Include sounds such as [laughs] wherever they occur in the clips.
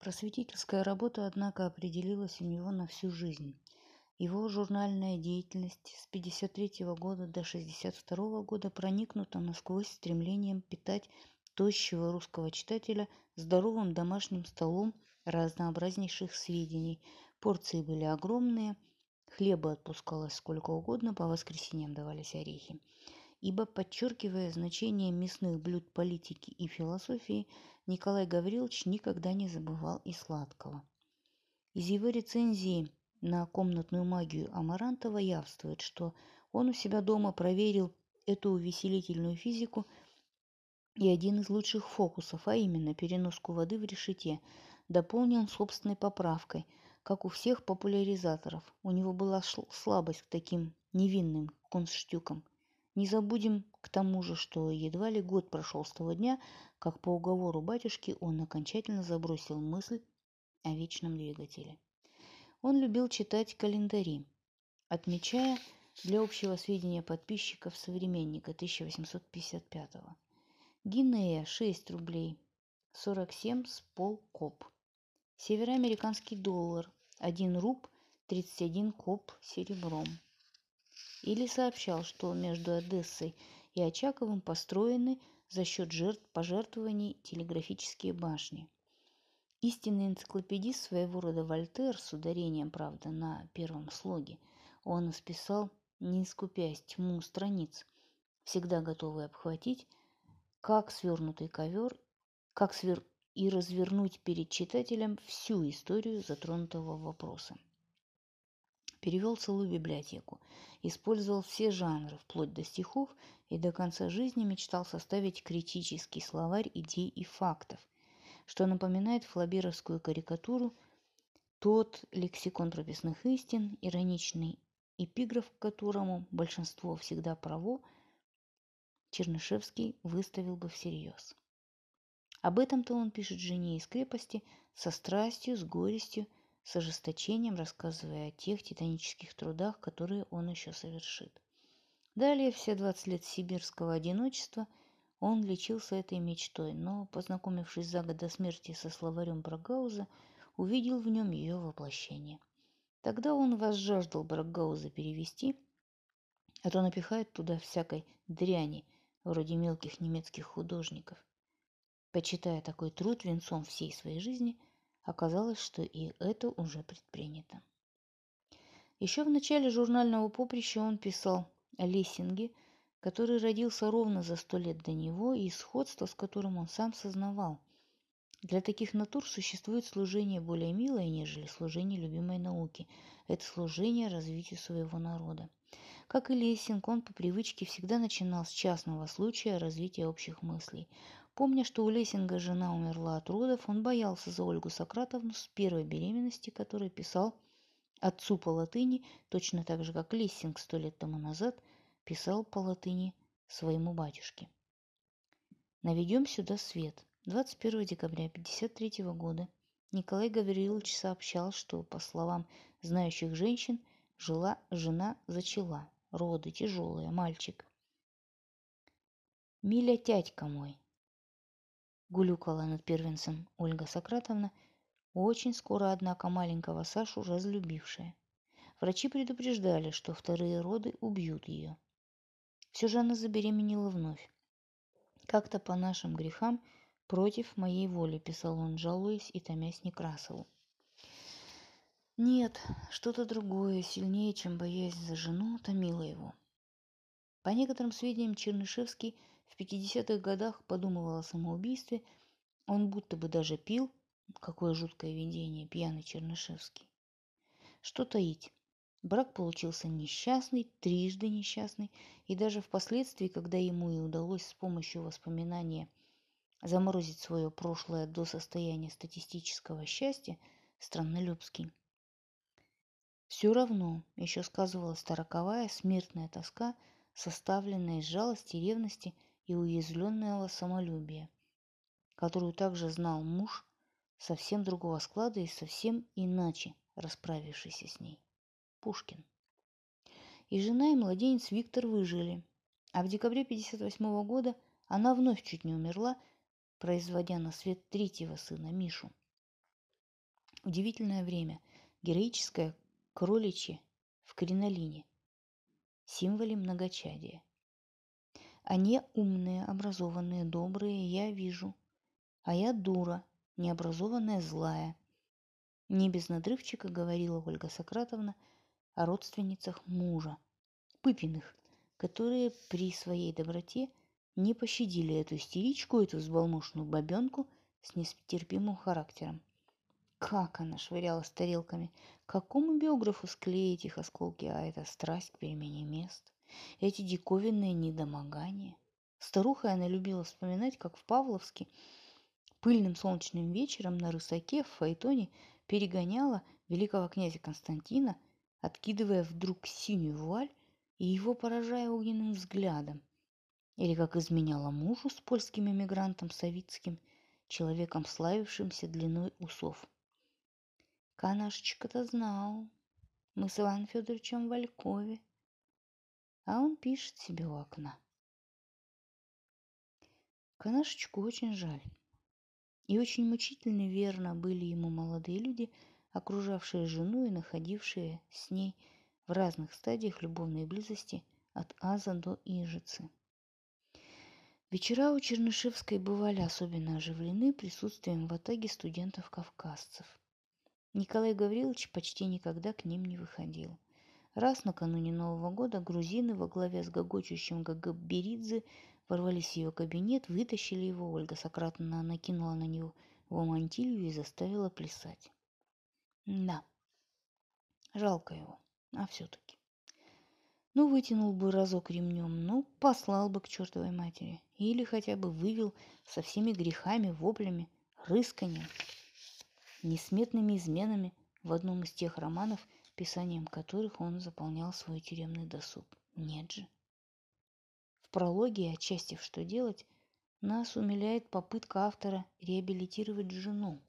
Просветительская работа, однако, определилась у него на всю жизнь. Его журнальная деятельность с 1953 года до 1962 года проникнута насквозь стремлением питать тощего русского читателя здоровым домашним столом разнообразнейших сведений. Порции были огромные, хлеба отпускалось сколько угодно, по воскресеньям давались орехи. Ибо, подчеркивая значение мясных блюд политики и философии, Николай Гаврилович никогда не забывал и сладкого. Из его рецензии на комнатную магию Амарантова явствует, что он у себя дома проверил эту увеселительную физику – и один из лучших фокусов, а именно переноску воды в решете, дополнен собственной поправкой, как у всех популяризаторов. У него была слабость к таким невинным констштюкам. Не забудем к тому же, что едва ли год прошел с того дня, как по уговору батюшки он окончательно забросил мысль о вечном двигателе. Он любил читать календари, отмечая для общего сведения подписчиков современника 1855 года. Гинея 6 рублей 47 с пол коп. Североамериканский доллар 1 руб 31 коп серебром. Или сообщал, что между Одессой и Очаковым построены за счет жертв пожертвований телеграфические башни. Истинный энциклопедист своего рода Вольтер с ударением, правда, на первом слоге, он исписал, не скупясь тьму страниц, всегда готовый обхватить как свернутый ковер, как свер... и развернуть перед читателем всю историю затронутого вопроса. Перевел целую библиотеку, использовал все жанры, вплоть до стихов, и до конца жизни мечтал составить критический словарь идей и фактов, что напоминает флаберовскую карикатуру тот лексикон прописных истин, ироничный эпиграф к которому большинство всегда право – Чернышевский выставил бы всерьез. Об этом-то он пишет жене из крепости со страстью, с горестью, с ожесточением, рассказывая о тех титанических трудах, которые он еще совершит. Далее все 20 лет сибирского одиночества он лечился этой мечтой, но, познакомившись за год до смерти со словарем Брагауза, увидел в нем ее воплощение. Тогда он возжаждал Брагауза перевести, а то напихает туда всякой дряни – вроде мелких немецких художников. Почитая такой труд венцом всей своей жизни, оказалось, что и это уже предпринято. Еще в начале журнального поприща он писал о Лессинге, который родился ровно за сто лет до него и сходство с которым он сам сознавал. Для таких натур существует служение более милое, нежели служение любимой науки. Это служение развитию своего народа. Как и Лессинг, он по привычке всегда начинал с частного случая развития общих мыслей. Помня, что у Лессинга жена умерла от родов, он боялся за Ольгу Сократовну с первой беременности, которой писал отцу по латыни, точно так же, как Лессинг сто лет тому назад писал по латыни своему батюшке. Наведем сюда свет. 21 декабря 1953 года Николай Гаврилович сообщал, что, по словам знающих женщин, жила жена зачала роды тяжелые, мальчик. Миля тядька мой, гулюкала над первенцем Ольга Сократовна, очень скоро, однако, маленького Сашу разлюбившая. Врачи предупреждали, что вторые роды убьют ее. Все же она забеременела вновь. Как-то по нашим грехам против моей воли, писал он, жалуясь и томясь Некрасову. Нет, что-то другое, сильнее, чем боязнь за жену, томило его. По некоторым сведениям, Чернышевский в 50-х годах подумывал о самоубийстве, он будто бы даже пил, какое жуткое видение, пьяный Чернышевский. Что таить? Брак получился несчастный, трижды несчастный, и даже впоследствии, когда ему и удалось с помощью воспоминания заморозить свое прошлое до состояния статистического счастья, страннолюбский, все равно еще сказывалась тараковая смертная тоска, составленная из жалости, ревности и уязвленного самолюбия, которую также знал муж совсем другого склада и совсем иначе расправившийся с ней. Пушкин. И жена, и младенец Виктор выжили, а в декабре 1958 года она вновь чуть не умерла, производя на свет третьего сына Мишу. Удивительное время. Героическое кроличье в кринолине. Символе многочадия. Они умные, образованные, добрые, я вижу. А я дура, необразованная, злая. Не без надрывчика говорила Ольга Сократовна о родственницах мужа, Пыпиных, которые при своей доброте не пощадили эту истеричку, эту взбалмошную бабенку с нестерпимым характером. Как она швыряла с тарелками! Какому биографу склеить их осколки, а это страсть к перемене мест? Эти диковинные недомогания. Старуха она любила вспоминать, как в Павловске пыльным солнечным вечером на рысаке в Фаэтоне перегоняла великого князя Константина, откидывая вдруг синюю вуаль и его поражая огненным взглядом. Или как изменяла мужу с польским эмигрантом Савицким, человеком, славившимся длиной усов. Канашечка-то знал, мы с Иваном Федоровичем в Алькове, а он пишет себе у окна. Канашечку очень жаль. И очень мучительно верно были ему молодые люди, окружавшие жену и находившие с ней в разных стадиях любовной близости от Аза до Ижицы. Вечера у Чернышевской бывали особенно оживлены присутствием в Атаге студентов-кавказцев. Николай Гаврилович почти никогда к ним не выходил. Раз накануне Нового года грузины во главе с гогочущим Гагаберидзе ворвались в ее кабинет, вытащили его, Ольга Сократовна накинула на него его мантилью и заставила плясать. Да, жалко его, а все-таки. Ну, вытянул бы разок ремнем, ну, послал бы к чертовой матери. Или хотя бы вывел со всеми грехами, воплями, рысканием, несметными изменами в одном из тех романов, писанием которых он заполнял свой тюремный досуг. Нет же. В прологе отчасти в «Что делать» нас умиляет попытка автора реабилитировать жену.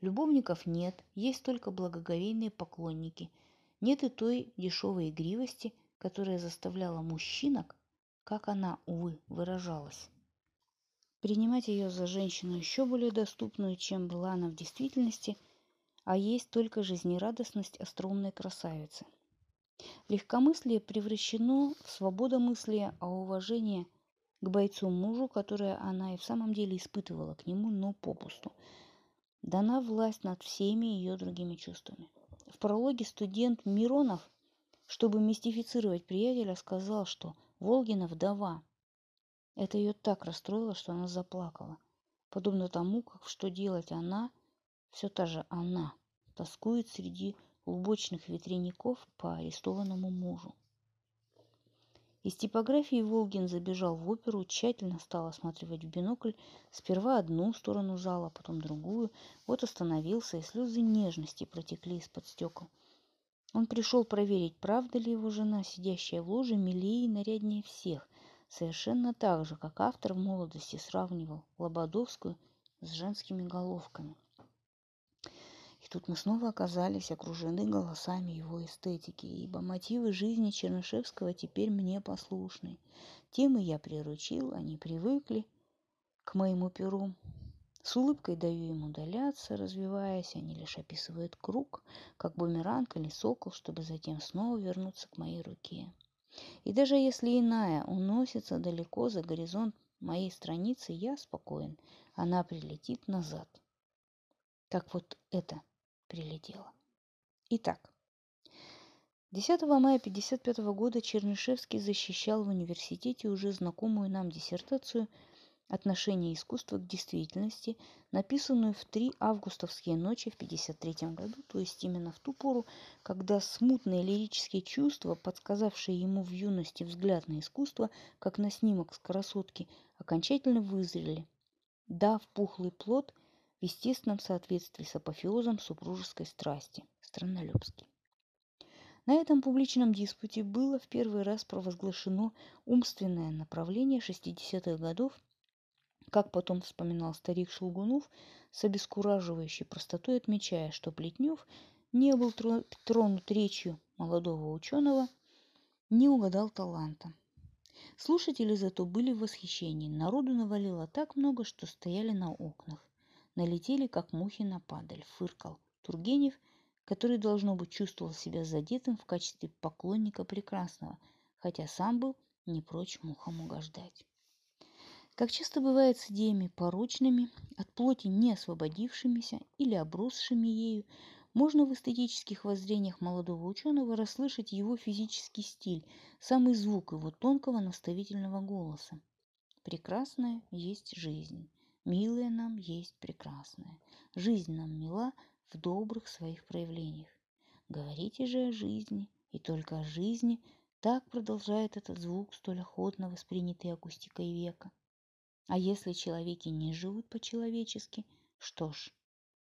Любовников нет, есть только благоговейные поклонники – нет и той дешевой игривости, которая заставляла мужчинок, как она, увы, выражалась, принимать ее за женщину еще более доступную, чем была она в действительности, а есть только жизнерадостность остроумной красавицы. Легкомыслие превращено в свободомыслие, а уважение к бойцу-мужу, которое она и в самом деле испытывала к нему, но попусту, дана власть над всеми ее другими чувствами. В прологе студент Миронов, чтобы мистифицировать приятеля, сказал, что Волгина вдова. Это ее так расстроило, что она заплакала. Подобно тому, как что делать она, все та же она, тоскует среди лубочных ветряников по арестованному мужу. Из типографии Волгин забежал в оперу, тщательно стал осматривать в бинокль сперва одну сторону зала, потом другую. Вот остановился, и слезы нежности протекли из-под стекол. Он пришел проверить, правда ли его жена, сидящая в ложе, милее и наряднее всех, совершенно так же, как автор в молодости сравнивал Лободовскую с женскими головками – тут мы снова оказались окружены голосами его эстетики, ибо мотивы жизни Чернышевского теперь мне послушны. Темы я приручил, они привыкли к моему перу. С улыбкой даю им удаляться, развиваясь, они лишь описывают круг, как бумеранг или сокол, чтобы затем снова вернуться к моей руке. И даже если иная уносится далеко за горизонт моей страницы, я спокоен, она прилетит назад. Как вот это прилетело. Итак, 10 мая 1955 года Чернышевский защищал в университете уже знакомую нам диссертацию «Отношение искусства к действительности», написанную в три августовские ночи в 1953 году, то есть именно в ту пору, когда смутные лирические чувства, подсказавшие ему в юности взгляд на искусство, как на снимок с красотки, окончательно вызрели, дав пухлый плод – в естественном соответствии с апофеозом супружеской страсти – Страннолюбский. На этом публичном диспуте было в первый раз провозглашено умственное направление 60-х годов, как потом вспоминал старик Шелгунов, с обескураживающей простотой отмечая, что Плетнев не был тронут речью молодого ученого, не угадал таланта. Слушатели зато были в восхищении. Народу навалило так много, что стояли на окнах налетели, как мухи на падаль, фыркал Тургенев, который, должно быть, чувствовал себя задетым в качестве поклонника прекрасного, хотя сам был не прочь мухам угождать. Как часто бывает с идеями порочными, от плоти не освободившимися или обросшими ею, можно в эстетических воззрениях молодого ученого расслышать его физический стиль, самый звук его тонкого наставительного голоса. Прекрасная есть жизнь, милая нам есть прекрасная. Жизнь нам мила в добрых своих проявлениях. Говорите же о жизни, и только о жизни, так продолжает этот звук, столь охотно воспринятый акустикой века. А если человеки не живут по-человечески, что ж,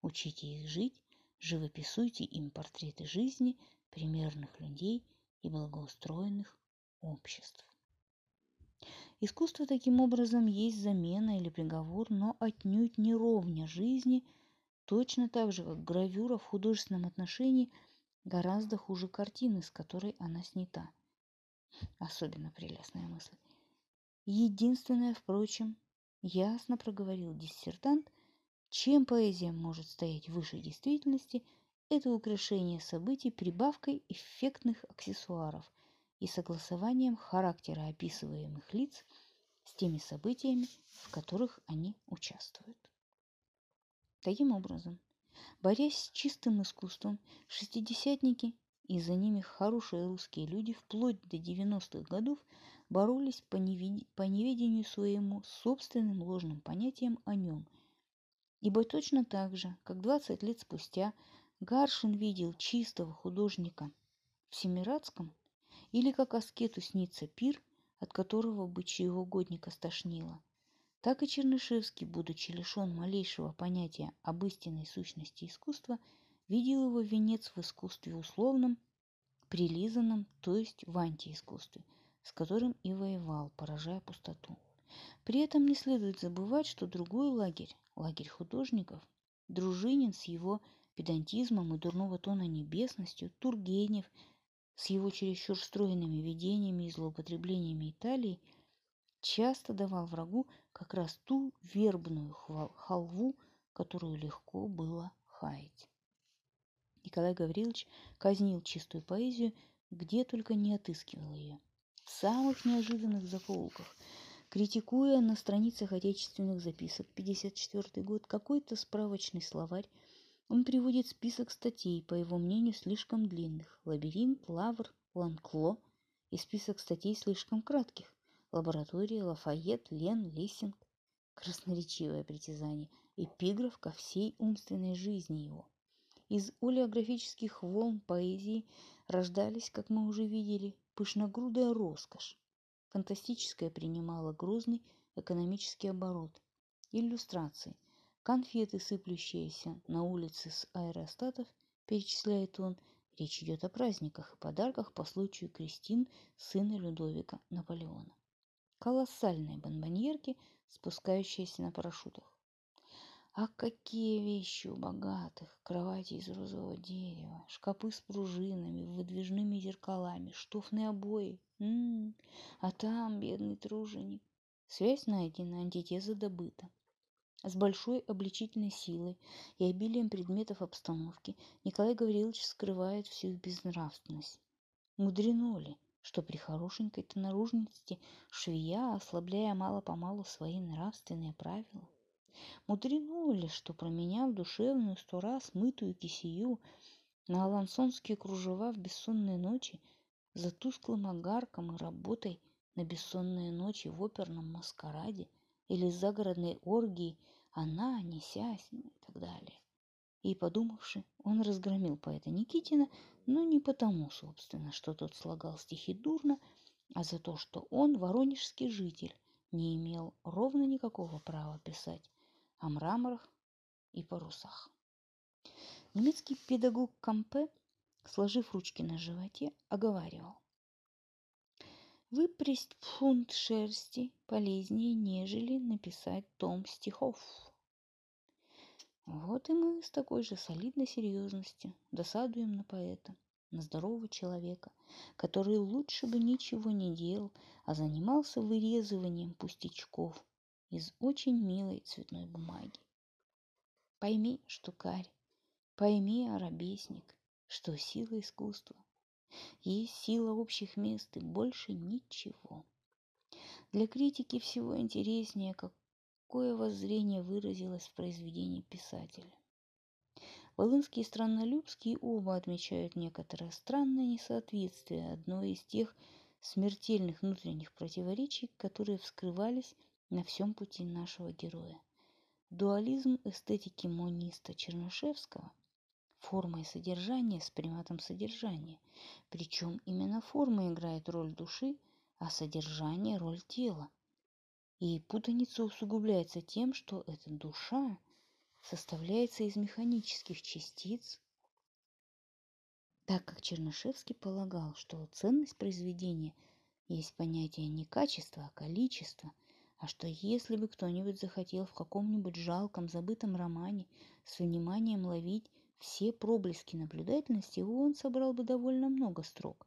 учите их жить Живописуйте им портреты жизни примерных людей и благоустроенных обществ. Искусство таким образом есть замена или приговор, но отнюдь не ровня жизни, точно так же, как гравюра в художественном отношении гораздо хуже картины, с которой она снята. [laughs] Особенно прелестная мысль. Единственное, впрочем, ясно проговорил диссертант, чем поэзия может стоять выше действительности, это украшение событий прибавкой эффектных аксессуаров и согласованием характера описываемых лиц с теми событиями, в которых они участвуют. Таким образом, борясь с чистым искусством, шестидесятники и за ними хорошие русские люди вплоть до 90-х годов боролись по, невид... по неведению своему собственным ложным понятиям о нем – Ибо точно так же, как 20 лет спустя Гаршин видел чистого художника в Семирадском, или как аскету снится пир, от которого бычьего угодника стошнило, так и Чернышевский, будучи лишен малейшего понятия об истинной сущности искусства, видел его венец в искусстве условном, прилизанном, то есть в антиискусстве, с которым и воевал, поражая пустоту. При этом не следует забывать, что другой лагерь, лагерь художников, Дружинин с его педантизмом и дурного тона небесностью, Тургенев с его чересчур стройными видениями и злоупотреблениями Италии, часто давал врагу как раз ту вербную халву, которую легко было хаять. Николай Гаврилович казнил чистую поэзию, где только не отыскивал ее. В самых неожиданных закоулках – критикуя на страницах отечественных записок 54 год какой-то справочный словарь, он приводит список статей, по его мнению, слишком длинных. Лабиринт, Лавр, Ланкло и список статей слишком кратких. Лаборатория, Лафайет, Лен, Лиссинг. Красноречивое притязание. Эпиграф ко всей умственной жизни его. Из олеографических волн поэзии рождались, как мы уже видели, пышногрудая роскошь, Фантастическое принимало грозный экономический оборот. Иллюстрации. Конфеты, сыплющиеся на улице с аэростатов, перечисляет он, речь идет о праздниках и подарках по случаю крестин сына Людовика Наполеона. Колоссальные бомбоньерки, спускающиеся на парашютах. А какие вещи у богатых! Кровати из розового дерева, шкапы с пружинами, выдвижными зеркалами, штофные обои, М-м, а там бедный труженик. Связь найдена, антитеза добыта. С большой обличительной силой и обилием предметов обстановки Николай Гаврилович скрывает всю безнравственность. Мудрено ли, что при хорошенькой-то наружности швея, ослабляя мало-помалу свои нравственные правила? Мудрено ли, что променяв душевную сто раз мытую кисию на алансонские кружева в бессонные ночи, за тусклым огарком и работой на бессонные ночи в оперном маскараде или загородной оргии она, несясь, ну и так далее. И, подумавши, он разгромил поэта Никитина, но не потому, собственно, что тот слагал стихи дурно, а за то, что он, воронежский житель, не имел ровно никакого права писать о мраморах и парусах. Немецкий педагог Кампе сложив ручки на животе, оговаривал. Выпрясть фунт шерсти полезнее, нежели написать том стихов. Вот и мы с такой же солидной серьезностью досадуем на поэта, на здорового человека, который лучше бы ничего не делал, а занимался вырезыванием пустячков из очень милой цветной бумаги. Пойми, штукарь, Пойми, арабесник, что сила искусства есть сила общих мест и больше ничего. Для критики всего интереснее, какое воззрение выразилось в произведении писателя. Волынский и Страннолюбский оба отмечают некоторое странное несоответствие одной из тех смертельных внутренних противоречий, которые вскрывались на всем пути нашего героя. Дуализм эстетики мониста Чернышевского – форма и содержание с приматом содержания. Причем именно форма играет роль души, а содержание – роль тела. И путаница усугубляется тем, что эта душа составляется из механических частиц, так как Чернышевский полагал, что ценность произведения есть понятие не качества, а количества, а что если бы кто-нибудь захотел в каком-нибудь жалком забытом романе с вниманием ловить все проблески наблюдательности, он собрал бы довольно много строк,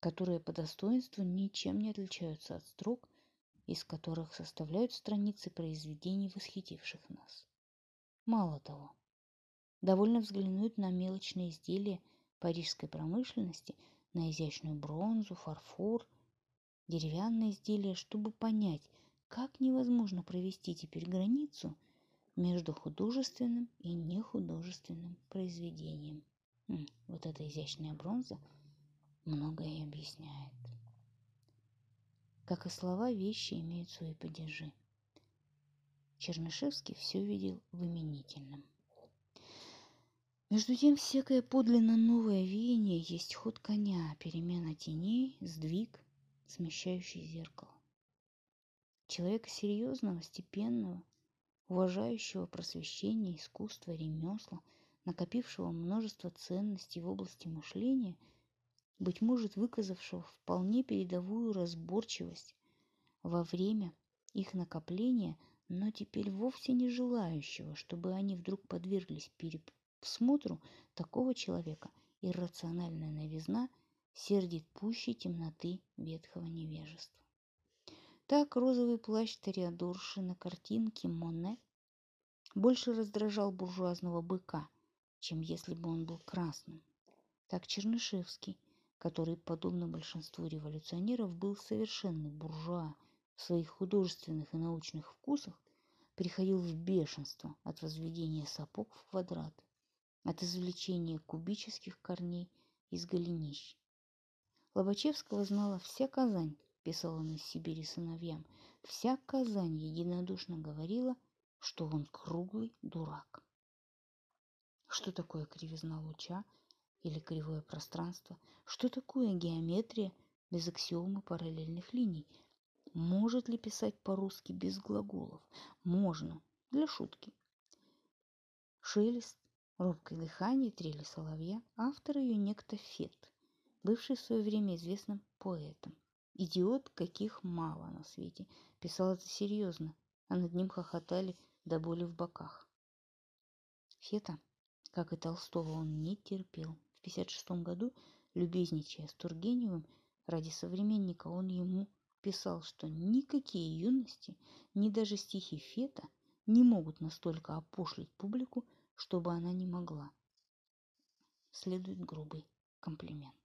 которые по достоинству ничем не отличаются от строк, из которых составляют страницы произведений, восхитивших нас. Мало того, довольно взглянуть на мелочные изделия парижской промышленности, на изящную бронзу, фарфор, деревянные изделия, чтобы понять, как невозможно провести теперь границу между художественным и нехудожественным произведением. Вот эта изящная бронза многое объясняет. Как и слова, вещи имеют свои падежи. Чернышевский все видел в именительном. Между тем, всякое подлинно новое веяние есть ход коня, перемена теней, сдвиг, смещающий зеркало. Человека серьезного, степенного, уважающего просвещение, искусство, ремесла, накопившего множество ценностей в области мышления, быть может, выказавшего вполне передовую разборчивость во время их накопления – но теперь вовсе не желающего, чтобы они вдруг подверглись пересмотру такого человека, иррациональная новизна сердит пуще темноты ветхого невежества. Так розовый плащ Ториадорши на картинке Моне больше раздражал буржуазного быка, чем если бы он был красным. Так Чернышевский, который, подобно большинству революционеров, был совершенный буржуа в своих художественных и научных вкусах, приходил в бешенство от возведения сапог в квадрат, от извлечения кубических корней из голенищ. Лобачевского знала вся Казань, писал он из Сибири сыновьям. Вся Казань единодушно говорила, что он круглый дурак. Что такое кривизна луча или кривое пространство? Что такое геометрия без аксиомы параллельных линий? Может ли писать по-русски без глаголов? Можно, для шутки. Шелест, робкое дыхание, трели соловья. Автор ее некто Фет, бывший в свое время известным поэтом. Идиот, каких мало на свете. Писал это серьезно, а над ним хохотали до боли в боках. Фета, как и Толстого, он не терпел. В 1956 году, любезничая с Тургеневым, ради современника он ему писал, что никакие юности, ни даже стихи Фета не могут настолько опошлить публику, чтобы она не могла. Следует грубый комплимент.